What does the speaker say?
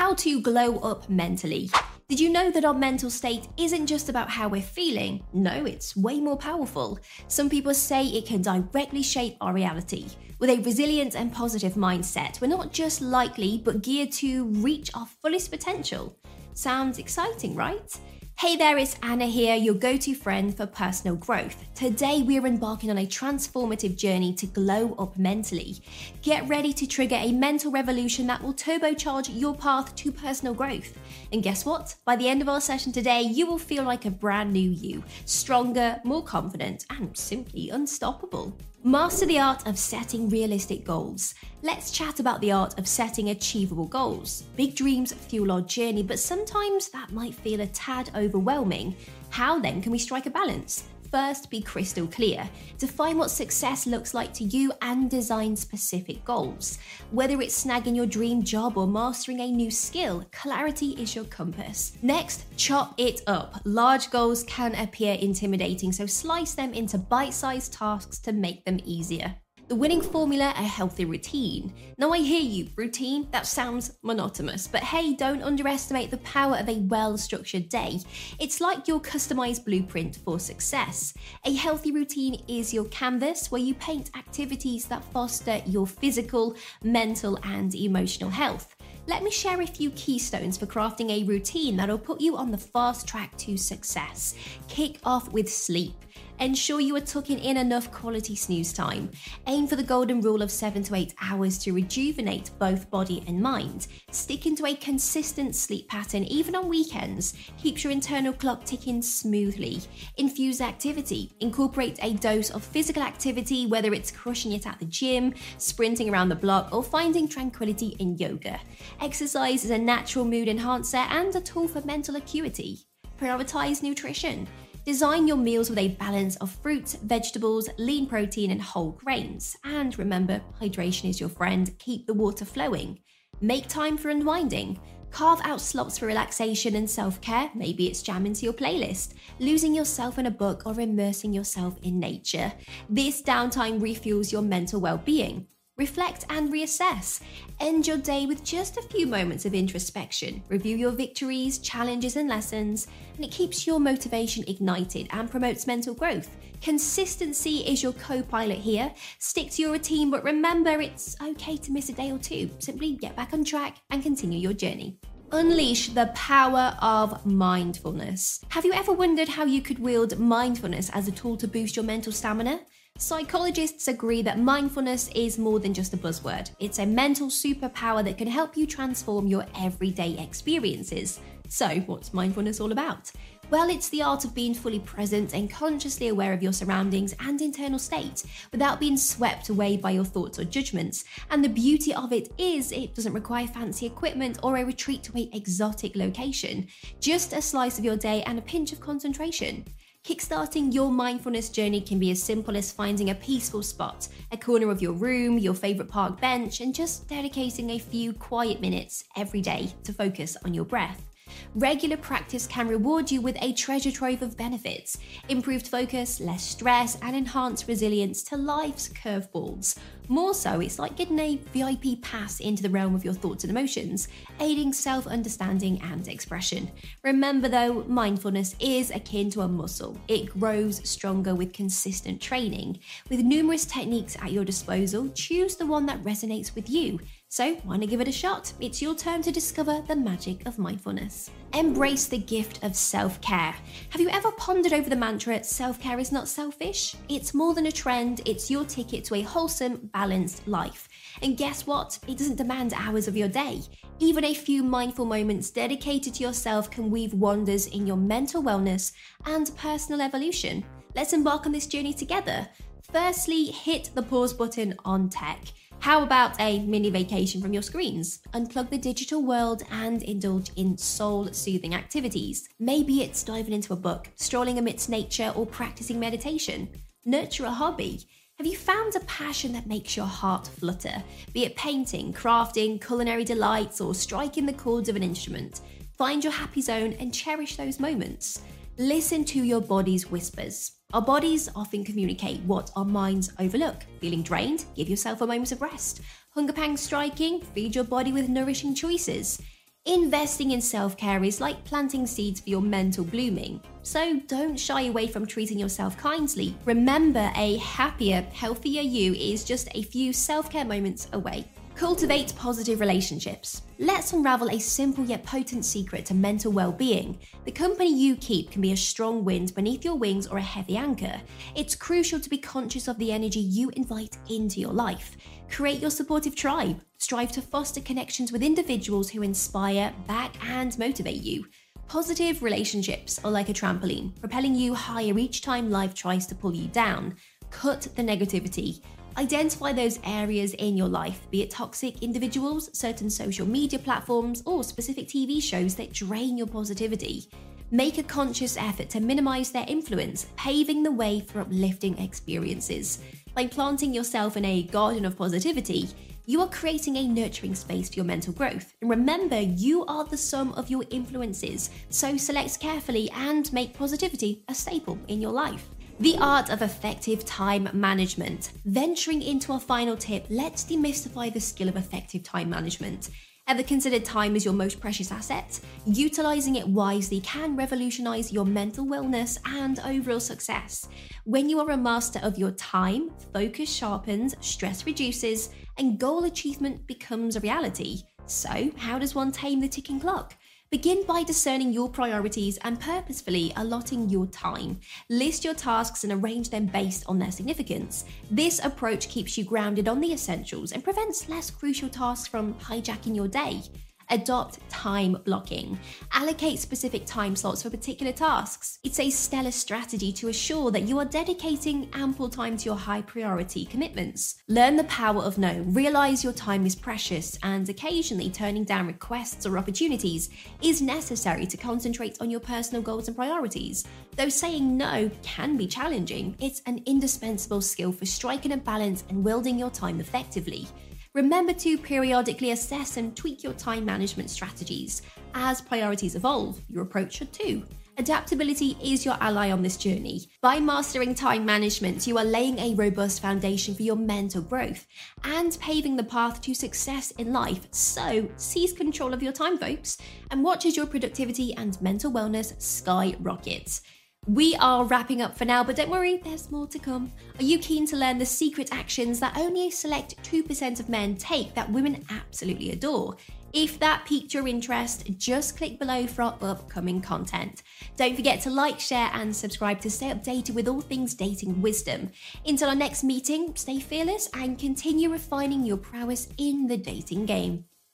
how to glow up mentally. Did you know that our mental state isn't just about how we're feeling? No, it's way more powerful. Some people say it can directly shape our reality. With a resilient and positive mindset, we're not just likely, but geared to reach our fullest potential. Sounds exciting, right? Hey there, it's Anna here, your go to friend for personal growth. Today, we're embarking on a transformative journey to glow up mentally. Get ready to trigger a mental revolution that will turbocharge your path to personal growth. And guess what? By the end of our session today, you will feel like a brand new you, stronger, more confident, and simply unstoppable. Master the art of setting realistic goals. Let's chat about the art of setting achievable goals. Big dreams fuel our journey, but sometimes that might feel a tad overwhelming. How then can we strike a balance? First, be crystal clear. Define what success looks like to you and design specific goals. Whether it's snagging your dream job or mastering a new skill, clarity is your compass. Next, chop it up. Large goals can appear intimidating, so slice them into bite sized tasks to make them easier. The winning formula, a healthy routine. Now I hear you, routine, that sounds monotonous, but hey, don't underestimate the power of a well structured day. It's like your customized blueprint for success. A healthy routine is your canvas where you paint activities that foster your physical, mental, and emotional health. Let me share a few keystones for crafting a routine that'll put you on the fast track to success. Kick off with sleep. Ensure you are tucking in enough quality snooze time. Aim for the golden rule of 7 to 8 hours to rejuvenate both body and mind. Stick into a consistent sleep pattern even on weekends. Keeps your internal clock ticking smoothly. Infuse activity. Incorporate a dose of physical activity, whether it's crushing it at the gym, sprinting around the block, or finding tranquility in yoga. Exercise is a natural mood enhancer and a tool for mental acuity. Prioritize nutrition. Design your meals with a balance of fruits, vegetables, lean protein, and whole grains. And remember, hydration is your friend. Keep the water flowing. Make time for unwinding. Carve out slots for relaxation and self care. Maybe it's jam into your playlist, losing yourself in a book, or immersing yourself in nature. This downtime refuels your mental well being reflect and reassess. End your day with just a few moments of introspection. Review your victories, challenges, and lessons, and it keeps your motivation ignited and promotes mental growth. Consistency is your co pilot here. Stick to your routine, but remember it's okay to miss a day or two. Simply get back on track and continue your journey. Unleash the power of mindfulness. Have you ever wondered how you could wield mindfulness as a tool to boost your mental stamina? Psychologists agree that mindfulness is more than just a buzzword. It's a mental superpower that can help you transform your everyday experiences. So, what's mindfulness all about? Well, it's the art of being fully present and consciously aware of your surroundings and internal state without being swept away by your thoughts or judgments. And the beauty of it is it doesn't require fancy equipment or a retreat to a exotic location, just a slice of your day and a pinch of concentration. Kickstarting your mindfulness journey can be as simple as finding a peaceful spot, a corner of your room, your favorite park bench, and just dedicating a few quiet minutes every day to focus on your breath. Regular practice can reward you with a treasure trove of benefits improved focus, less stress, and enhanced resilience to life's curveballs. More so, it's like getting a VIP pass into the realm of your thoughts and emotions, aiding self understanding and expression. Remember though, mindfulness is akin to a muscle. It grows stronger with consistent training. With numerous techniques at your disposal, choose the one that resonates with you. So, why not give it a shot? It's your turn to discover the magic of mindfulness. Embrace the gift of self care. Have you ever pondered over the mantra self care is not selfish? It's more than a trend, it's your ticket to a wholesome, balanced life. And guess what? It doesn't demand hours of your day. Even a few mindful moments dedicated to yourself can weave wonders in your mental wellness and personal evolution. Let's embark on this journey together. Firstly, hit the pause button on tech. How about a mini vacation from your screens? Unplug the digital world and indulge in soul soothing activities. Maybe it's diving into a book, strolling amidst nature, or practicing meditation. Nurture a hobby. Have you found a passion that makes your heart flutter? Be it painting, crafting, culinary delights, or striking the chords of an instrument. Find your happy zone and cherish those moments. Listen to your body's whispers. Our bodies often communicate what our minds overlook. Feeling drained? Give yourself a moment of rest. Hunger pangs striking? Feed your body with nourishing choices. Investing in self care is like planting seeds for your mental blooming. So don't shy away from treating yourself kindly. Remember, a happier, healthier you is just a few self care moments away. Cultivate positive relationships. Let's unravel a simple yet potent secret to mental well being. The company you keep can be a strong wind beneath your wings or a heavy anchor. It's crucial to be conscious of the energy you invite into your life. Create your supportive tribe. Strive to foster connections with individuals who inspire, back, and motivate you. Positive relationships are like a trampoline, propelling you higher each time life tries to pull you down. Cut the negativity. Identify those areas in your life, be it toxic individuals, certain social media platforms, or specific TV shows that drain your positivity. Make a conscious effort to minimize their influence, paving the way for uplifting experiences. By planting yourself in a garden of positivity, you are creating a nurturing space for your mental growth. And remember, you are the sum of your influences, so select carefully and make positivity a staple in your life. The art of effective time management. Venturing into our final tip, let's demystify the skill of effective time management. Ever considered time as your most precious asset? Utilizing it wisely can revolutionize your mental wellness and overall success. When you are a master of your time, focus sharpens, stress reduces, and goal achievement becomes a reality. So, how does one tame the ticking clock? Begin by discerning your priorities and purposefully allotting your time. List your tasks and arrange them based on their significance. This approach keeps you grounded on the essentials and prevents less crucial tasks from hijacking your day. Adopt time blocking. Allocate specific time slots for particular tasks. It's a stellar strategy to assure that you are dedicating ample time to your high priority commitments. Learn the power of no. Realize your time is precious, and occasionally turning down requests or opportunities is necessary to concentrate on your personal goals and priorities. Though saying no can be challenging, it's an indispensable skill for striking a balance and wielding your time effectively. Remember to periodically assess and tweak your time management strategies. As priorities evolve, your approach should too. Adaptability is your ally on this journey. By mastering time management, you are laying a robust foundation for your mental growth and paving the path to success in life. So, seize control of your time, folks, and watch as your productivity and mental wellness skyrockets. We are wrapping up for now, but don't worry, there's more to come. Are you keen to learn the secret actions that only a select 2% of men take that women absolutely adore? If that piqued your interest, just click below for our upcoming content. Don't forget to like, share, and subscribe to stay updated with all things dating wisdom. Until our next meeting, stay fearless and continue refining your prowess in the dating game.